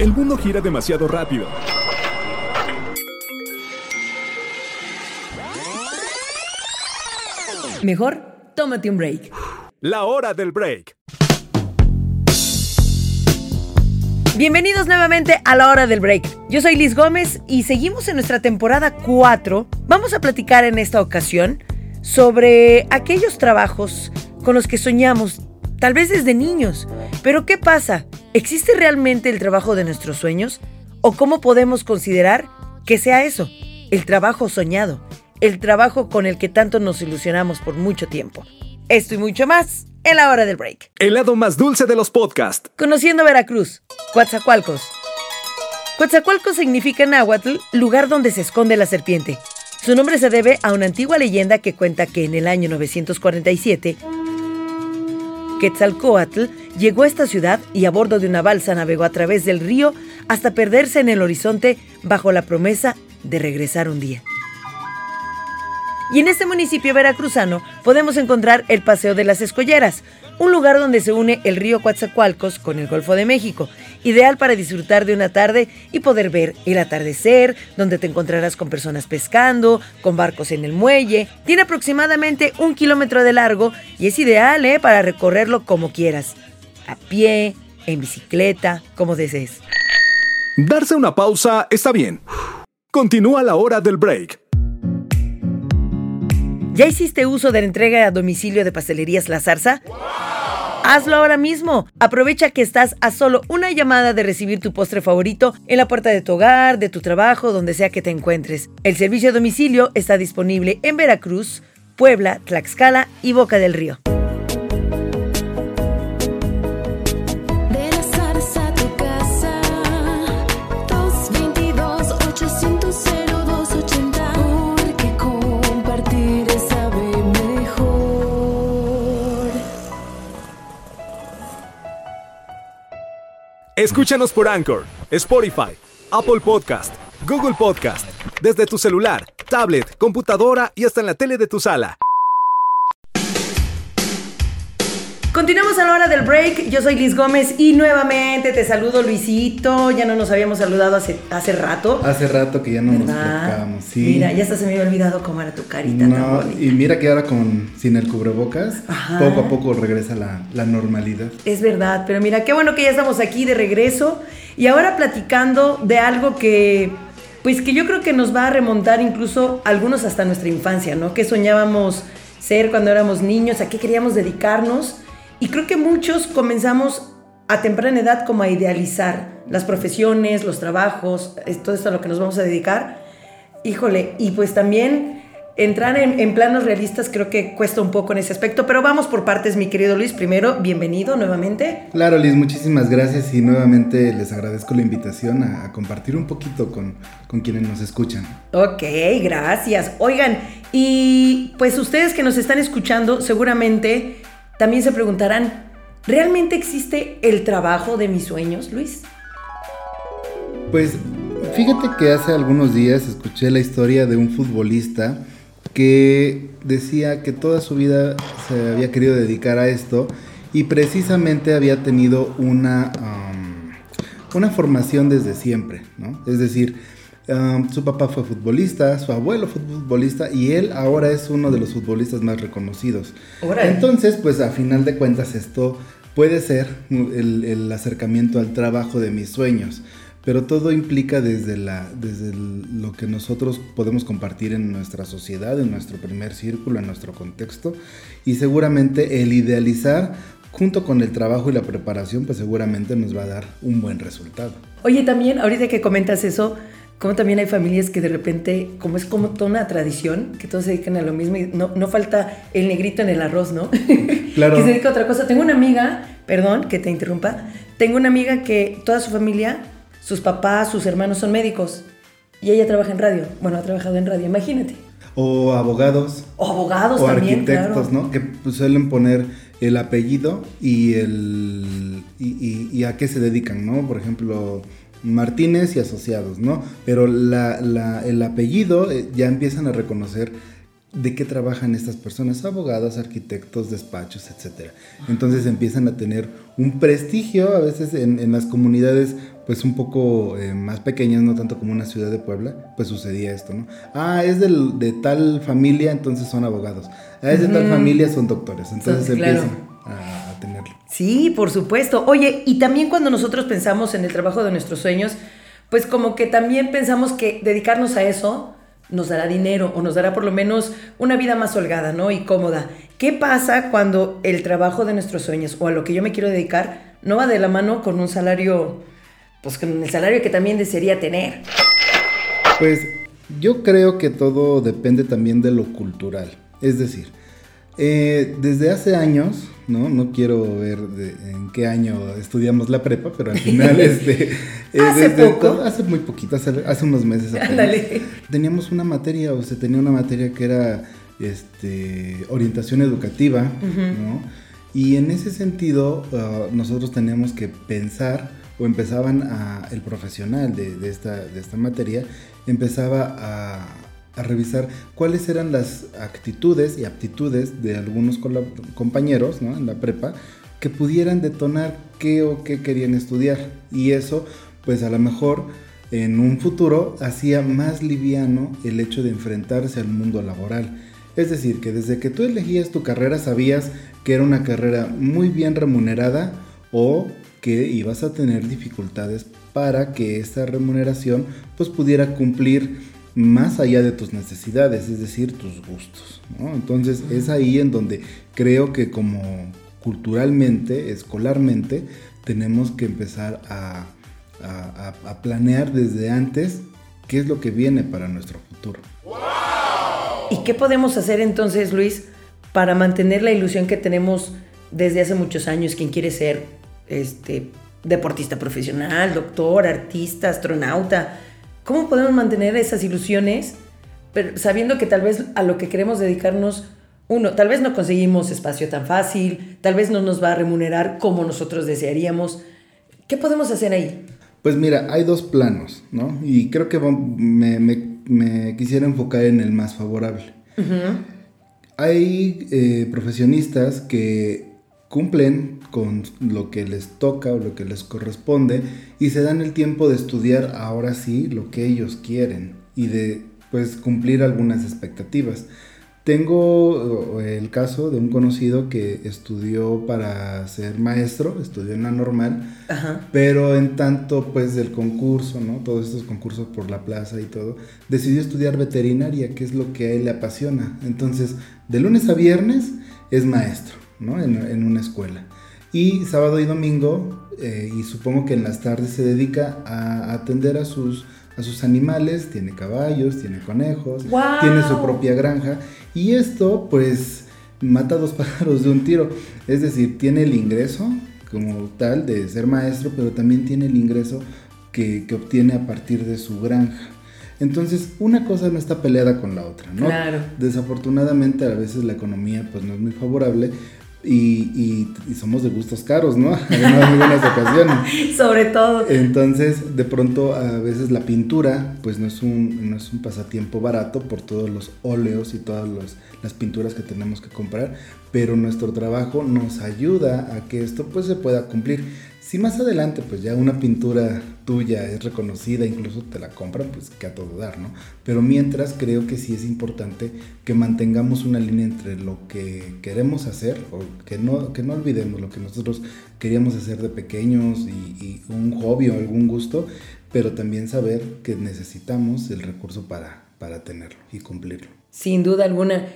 El mundo gira demasiado rápido. Mejor, tómate un break. La hora del break. Bienvenidos nuevamente a la hora del break. Yo soy Liz Gómez y seguimos en nuestra temporada 4. Vamos a platicar en esta ocasión sobre aquellos trabajos con los que soñamos, tal vez desde niños. Pero ¿qué pasa? ¿Existe realmente el trabajo de nuestros sueños? ¿O cómo podemos considerar que sea eso? El trabajo soñado, el trabajo con el que tanto nos ilusionamos por mucho tiempo. Esto y mucho más en la hora del break. El lado más dulce de los podcasts. Conociendo Veracruz, Coatzacoalcos. Coatzacoalcos significa en náhuatl lugar donde se esconde la serpiente. Su nombre se debe a una antigua leyenda que cuenta que en el año 947 Quetzalcoatl llegó a esta ciudad y a bordo de una balsa navegó a través del río hasta perderse en el horizonte bajo la promesa de regresar un día. Y en este municipio veracruzano podemos encontrar el Paseo de las Escolleras, un lugar donde se une el río Coatzacoalcos con el Golfo de México, ideal para disfrutar de una tarde y poder ver el atardecer, donde te encontrarás con personas pescando, con barcos en el muelle. Tiene aproximadamente un kilómetro de largo y es ideal ¿eh? para recorrerlo como quieras, a pie, en bicicleta, como desees. Darse una pausa está bien. Continúa la hora del break. ¿Ya hiciste uso de la entrega a domicilio de Pastelerías La Zarza? Hazlo ahora mismo. Aprovecha que estás a solo una llamada de recibir tu postre favorito en la puerta de tu hogar, de tu trabajo, donde sea que te encuentres. El servicio a domicilio está disponible en Veracruz, Puebla, Tlaxcala y Boca del Río. Escúchanos por Anchor, Spotify, Apple Podcast, Google Podcast, desde tu celular, tablet, computadora y hasta en la tele de tu sala. Continuamos a la hora del break. Yo soy Liz Gómez y nuevamente te saludo, Luisito. Ya no nos habíamos saludado hace, hace rato. Hace rato que ya no nos tocamos, sí. Mira, ya hasta se me había olvidado cómo era tu carita tan No, bonita. y mira que ahora con sin el cubrebocas, Ajá. poco a poco regresa la, la normalidad. Es verdad, pero mira, qué bueno que ya estamos aquí de regreso y ahora platicando de algo que, pues que yo creo que nos va a remontar incluso algunos hasta nuestra infancia, ¿no? ¿Qué soñábamos ser cuando éramos niños? ¿A qué queríamos dedicarnos? Y creo que muchos comenzamos a temprana edad como a idealizar las profesiones, los trabajos, todo esto a lo que nos vamos a dedicar. Híjole, y pues también entrar en, en planos realistas creo que cuesta un poco en ese aspecto, pero vamos por partes, mi querido Luis. Primero, bienvenido nuevamente. Claro, Liz, muchísimas gracias y nuevamente les agradezco la invitación a, a compartir un poquito con, con quienes nos escuchan. Ok, gracias. Oigan, y pues ustedes que nos están escuchando seguramente también se preguntarán, ¿realmente existe el trabajo de mis sueños, Luis? Pues fíjate que hace algunos días escuché la historia de un futbolista que decía que toda su vida se había querido dedicar a esto y precisamente había tenido una, una formación desde siempre, ¿no? Es decir, su papá fue futbolista, su abuelo fue futbolista y él ahora es uno de los futbolistas más reconocidos. Órale. Entonces, pues a final de cuentas esto puede ser el, el acercamiento al trabajo de mis sueños, pero todo implica desde, la, desde el- lo que nosotros podemos compartir en nuestra sociedad, en nuestro primer círculo, en nuestro contexto, y seguramente el idealizar junto con el trabajo y la preparación, pues seguramente nos va a dar un buen resultado. Oye, también, ahorita que comentas eso, como también hay familias que de repente, como es como toda una tradición, que todos se dedican a lo mismo y no, no falta el negrito en el arroz, ¿no? Claro. que se dedica a otra cosa. Tengo una amiga, perdón que te interrumpa, tengo una amiga que toda su familia, sus papás, sus hermanos son médicos y ella trabaja en radio. Bueno, ha trabajado en radio, imagínate. O abogados, O abogados o también, arquitectos, claro. ¿no? Que suelen poner el apellido y el y, y- y a qué se dedican, ¿no? Por ejemplo, Martínez y asociados, ¿no? Pero la- la- el apellido eh, ya empiezan a reconocer de qué trabajan estas personas, abogados, arquitectos, despachos, etcétera. Entonces empiezan a tener un prestigio a veces en, en las comunidades pues un poco eh, más pequeñas, no tanto como una ciudad de Puebla, pues sucedía esto, ¿no? Ah, es del- de tal familia, entonces son abogados. Ah, es de tal familia, son doctores. Entonces claro. empiezan a, a. Sí, por supuesto. Oye, y también cuando nosotros pensamos en el trabajo de nuestros sueños, pues como que también pensamos que dedicarnos a eso nos dará dinero o nos dará por lo menos una vida más holgada, ¿no? Y cómoda. ¿Qué pasa cuando el trabajo de nuestros sueños o a lo que yo me quiero dedicar no va de la mano con un salario, pues con el salario que también desearía tener? Pues yo creo que todo depende también de lo cultural. Es decir, eh, desde hace años, ¿no? No quiero ver de- en qué año estudiamos la prepa, pero al final, este... Hace desde poco. hace muy poquito, hace, hace unos meses. Teníamos una materia, o se tenía una materia que era este, orientación educativa, ¿no? Y en ese sentido, ah, nosotros teníamos que pensar, o empezaban a, el profesional de, de esta, de esta materia, empezaba a, a revisar cuáles eran las actitudes y aptitudes de algunos compañeros en la prepa que pudieran detonar qué o qué querían estudiar. Y eso, pues a lo mejor en un futuro hacía más liviano el hecho de enfrentarse al mundo laboral. Es decir, que desde que tú elegías tu carrera sabías que era una carrera muy bien remunerada o que ibas a tener dificultades para que esta remuneración pues pudiera cumplir más allá de tus necesidades, es decir, tus gustos. ¿no? Entonces es ahí en donde creo que como culturalmente, escolarmente, tenemos que empezar a, a- a- a planear desde antes qué es lo que viene para nuestro futuro. ¿Y qué podemos hacer entonces, Luis, para mantener la ilusión que tenemos desde hace muchos años, quien quiere ser este, deportista profesional, doctor, artista, astronauta? ¿Cómo podemos mantener esas ilusiones pero sabiendo que tal vez a lo que queremos dedicarnos, uno, tal vez no conseguimos espacio tan fácil, tal vez no nos va a remunerar como nosotros desearíamos? ¿Qué podemos hacer ahí? Pues mira, hay dos planos, ¿no? Y creo que vam- me, me- me quisiera enfocar en el más favorable. Hay eh, profesionistas que cumplen con lo que les toca o lo que les corresponde y se dan el tiempo de estudiar ahora sí lo que ellos quieren y de pues cumplir algunas expectativas. Tengo el caso de un conocido que estudió para ser maestro, estudió en la normal, Ajá. pero en tanto, pues, del concurso, ¿no? Todos estos concursos por la plaza y todo, decidió estudiar veterinaria, que es lo que a él le apasiona. Entonces, de lunes a viernes es maestro, ¿no? En, en una escuela. Y sábado y domingo, eh, y supongo que en las tardes se dedica a atender a sus, a sus animales, tiene caballos, tiene conejos, ¡Guau! tiene su propia granja. Y esto, pues, mata dos pájaros de un tiro. Es decir, tiene el ingreso como tal de ser maestro, pero también tiene el ingreso que, que obtiene a partir de su granja. Entonces, una cosa no está peleada con la otra, ¿no? Claro. Desafortunadamente, a veces la economía pues no es muy favorable y, y- y somos de gustos caros, ¿no? En algunas ocasiones. Sobre todo. Entonces, de pronto, a veces la pintura, pues no es un, no es un pasatiempo barato por todos los óleos y todas los- las pinturas que tenemos que comprar, pero nuestro trabajo nos ayuda a que esto pues se pueda cumplir. Si más adelante pues ya una pintura tuya es reconocida, incluso te la compran, pues que a todo dar, ¿no? Pero mientras creo que sí es importante que mantengamos una línea entre lo que queremos hacer, o que no, que no olvidemos lo que nosotros queríamos hacer de pequeños y, y un hobby o algún gusto, pero también saber que necesitamos el recurso para, para tenerlo y cumplirlo. Sin duda alguna.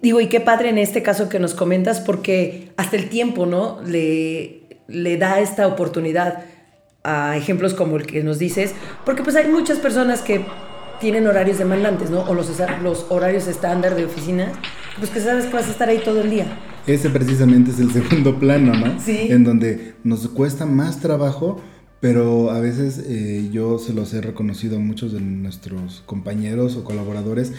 Digo, y qué padre en este caso que nos comentas, porque hasta el tiempo, ¿no? Le, le da esta oportunidad a ejemplos como el que nos dices, porque pues hay muchas personas que tienen horarios demandantes, ¿no? O los, los horarios estándar de oficina, pues que sabes que vas a estar ahí todo el día. Ese precisamente es el segundo plano, ¿no? Sí. En donde nos cuesta más trabajo, pero a veces eh, yo se los he reconocido a muchos de nuestros compañeros o colaboradores.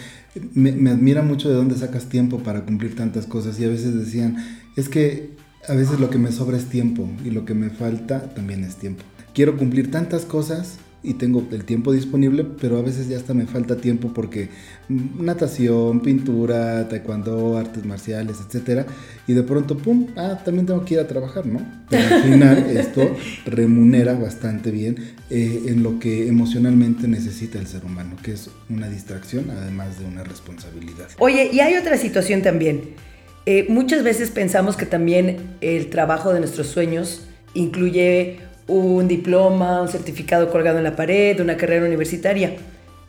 Me, me admira mucho de dónde sacas tiempo para cumplir tantas cosas y a veces decían, es que a veces lo que me sobra es tiempo y lo que me falta también es tiempo. Quiero cumplir tantas cosas, y tengo el tiempo disponible, pero a veces ya hasta me falta tiempo porque mm, natación, pintura, taekwondo, artes marciales, etcétera, y de pronto, pum, ah, también tengo que ir a trabajar, ¿no? Pero al final esto remunera bastante bien eh, en lo que emocionalmente necesita el ser humano, que es una distracción además de una responsabilidad. Oye, y hay otra situación también. Eh, muchas veces pensamos que también el trabajo de nuestros sueños incluye un diploma, un certificado colgado en la pared, una carrera universitaria.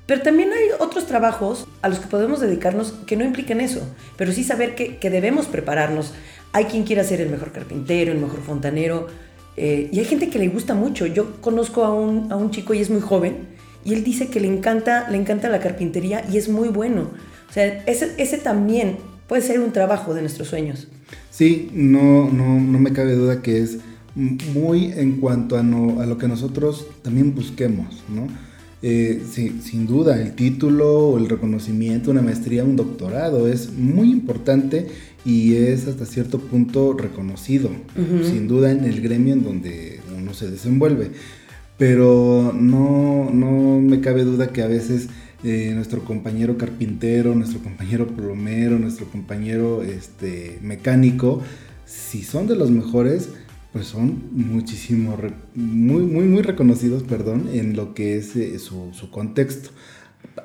Pero también hay otros trabajos a los que podemos dedicarnos que no implican eso, pero sí saber que, que debemos prepararnos. Hay quien quiera ser el mejor carpintero, el mejor fontanero, eh, y hay gente que le gusta mucho. Yo conozco a un, a un chico y es muy joven, y él dice que le encanta, le encanta la carpintería y es muy bueno. O sea, ese, ese también puede ser un trabajo de nuestros sueños. Sí, no, no, no me cabe duda que es muy en cuanto a, no, a lo que nosotros también busquemos, ¿no? Eh, sí, sin duda, el título o el reconocimiento, una maestría, un doctorado es muy importante y es hasta cierto punto reconocido, sin duda en el gremio en donde uno se desenvuelve. Pero no, no me cabe duda que a veces eh, nuestro compañero carpintero, nuestro compañero plomero, nuestro compañero este, mecánico, si son de los mejores, pues son muchísimo, muy, muy, muy reconocidos, perdón, en lo que es eh, su, su, contexto.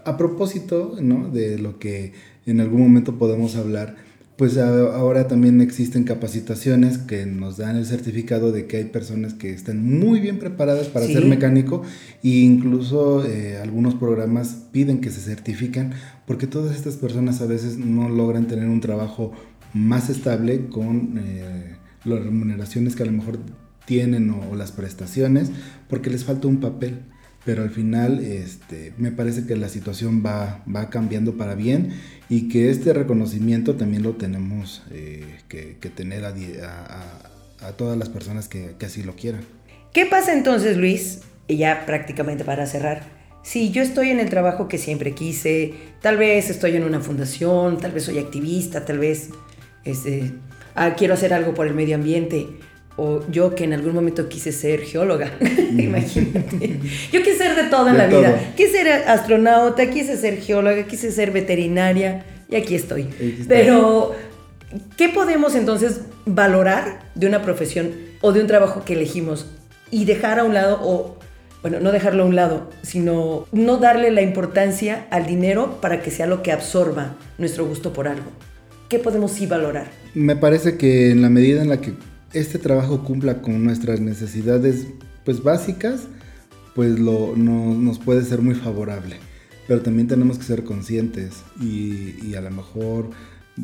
A propósito, ¿no? De lo que en algún momento podemos hablar, pues ahora también existen capacitaciones que nos dan el certificado de que hay personas que están muy bien preparadas para Sí. ser mecánico e incluso eh, algunos programas piden que se certifican porque todas estas personas a veces no logran tener un trabajo más estable con eh, las remuneraciones que a lo mejor tienen o, o las prestaciones porque les falta un papel. Pero al final este, me parece que la situación va, va cambiando para bien y que este reconocimiento también lo tenemos eh, que, tener a, todas las personas que, que así lo quieran. ¿Qué pasa entonces, Luis? Y ya prácticamente para cerrar. Si yo estoy en el trabajo que siempre quise, tal vez estoy en una fundación, tal vez soy activista, tal vez este, ah, quiero hacer algo por el medio ambiente, o yo que en algún momento quise ser geóloga, imagínate. Yo quise ser de De la vida. Quise ser astronauta, quise ser geóloga, quise ser veterinaria, y aquí estoy. Pero, ¿qué podemos entonces valorar de una profesión o de un trabajo que elegimos y dejar a un lado o bueno, no dejarlo a un lado, sino no darle la importancia al dinero para que sea lo que absorba nuestro gusto por algo. ¿Qué podemos sí valorar? Me parece que en la medida en la que este trabajo cumpla con nuestras necesidades pues básicas, pues lo, no- nos puede ser muy favorable. Pero también tenemos que ser conscientes y, y a lo mejor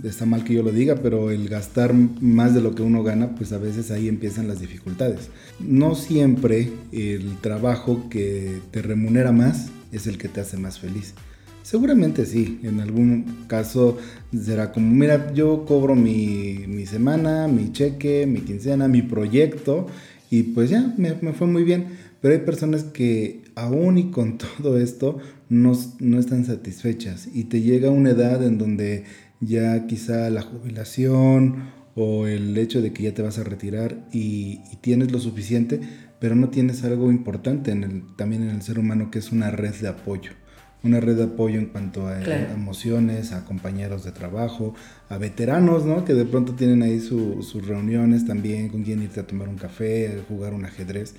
está mal que yo lo diga, pero el gastar más de lo que uno gana, pues a veces ahí empiezan las dificultades. No siempre el trabajo que te remunera más es el que te hace más feliz. Seguramente sí, en algún caso será como, mira, yo cobro mi, mi semana, mi cheque, mi quincena, mi proyecto y pues ya, me, fue muy bien. Pero hay personas que aún y con todo esto no, no están satisfechas y te llega una edad en donde ya quizá la jubilación o el hecho de que ya te vas a retirar y, y tienes lo suficiente, pero no tienes algo importante en el, también en el ser humano que es una red de apoyo una red de apoyo en cuanto a, Claro. a emociones, a compañeros de trabajo, a veteranos, ¿no? Que de pronto tienen ahí su- sus reuniones también, con quien irte a tomar un café, a jugar un ajedrez.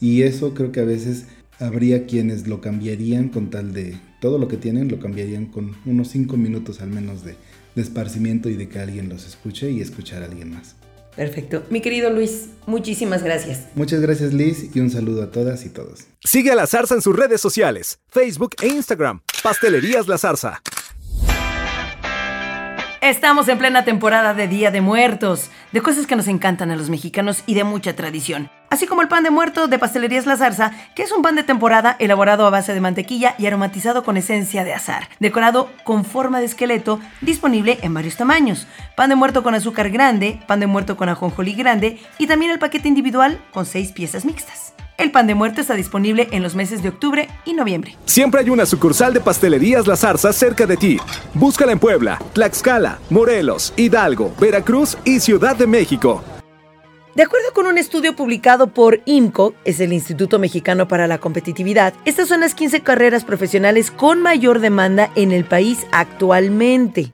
Y eso creo que a veces habría quienes lo cambiarían con tal de, todo lo que tienen lo cambiarían con unos cinco minutos al menos de, de esparcimiento y de que alguien los escuche y escuchar a alguien más. Perfecto. Mi querido Luis, muchísimas gracias. Muchas gracias Liz y un saludo a todas y todos. Sigue a La Zarza en sus redes sociales, Facebook e Instagram. Pastelerías La Zarza. Estamos en plena temporada de Día de Muertos, de cosas que nos encantan a los mexicanos y de mucha tradición. Así como el pan de muerto de Pastelerías La Zarza, que es un pan de temporada elaborado a base de mantequilla y aromatizado con esencia de azar, decorado con forma de esqueleto, disponible en varios tamaños. Pan de muerto con azúcar grande, pan de muerto con ajonjolí grande y también el paquete individual con seis piezas mixtas. El pan de muerto está disponible en los meses de octubre y noviembre. Siempre hay una sucursal de Pastelerías La Zarza cerca de ti. Búscala en Puebla, Tlaxcala, Morelos, Hidalgo, Veracruz y Ciudad de México. De acuerdo con un estudio publicado por IMCO, es el Instituto Mexicano para la Competitividad, estas son las 15 carreras profesionales con mayor demanda en el país actualmente.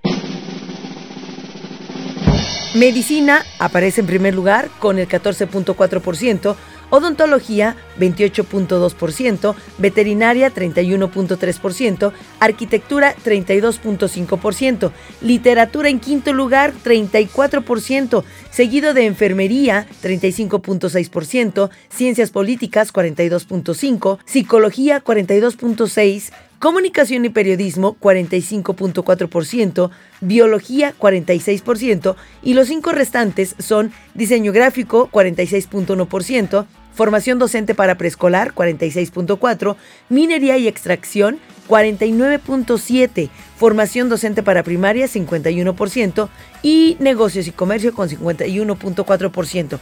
Medicina aparece en primer lugar con el 14.4%, odontología 28.2%, veterinaria 31.3%, arquitectura 32.5%, literatura en quinto lugar 34%, seguido de enfermería 35.6%, ciencias políticas 42.5%, psicología 42.6%, comunicación y periodismo 45.4%, biología 46% y los cinco restantes son diseño gráfico 46.1%, formación docente para preescolar 46.4, minería y extracción 49.7, formación docente para primaria 51% y negocios y comercio con 51.4%.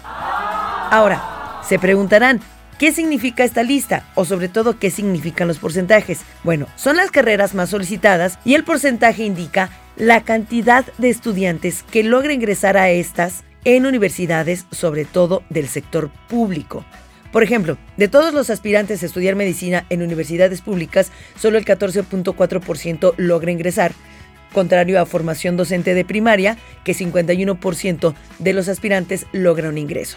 Ahora, se preguntarán, ¿Qué significa esta lista? O sobre todo, ¿qué significan los porcentajes? Bueno, son las carreras más solicitadas y el porcentaje indica la cantidad de estudiantes que logra ingresar a estas en universidades, sobre todo del sector público. Por ejemplo, de todos los aspirantes a estudiar medicina en universidades públicas, solo el 14.4% logra ingresar, contrario a formación docente de primaria, que 51% de los aspirantes logra un ingreso.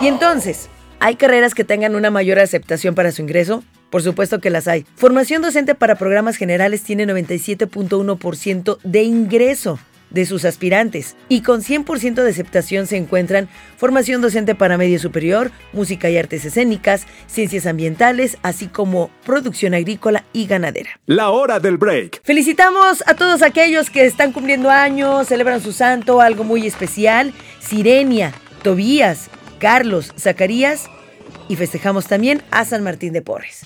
Y entonces, ¿Hay carreras que tengan una mayor aceptación para su ingreso? Por supuesto que las hay. Formación docente para programas generales tiene 97.1% de ingreso de sus aspirantes y con 100% de aceptación se encuentran formación docente para medio superior, música y artes escénicas, ciencias ambientales, así como producción agrícola y ganadera. La hora del break. Felicitamos a todos aquellos que están cumpliendo años, celebran su santo, algo muy especial, Sirenia, Tobías, Carlos, Zacarías y festejamos también a San Martín de Porres.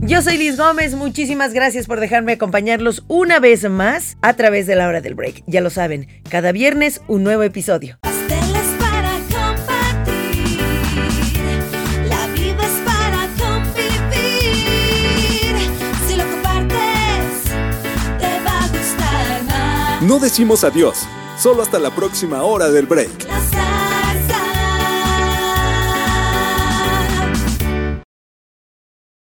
Yo soy Liz Gómez, muchísimas gracias por dejarme acompañarlos una vez más a través de la hora del break. Ya lo saben, cada viernes un nuevo episodio. Pasteles para compartir. La vida es para convivir. Si lo compartes, te va a gustar más. No decimos adiós, solo hasta la próxima hora del break. La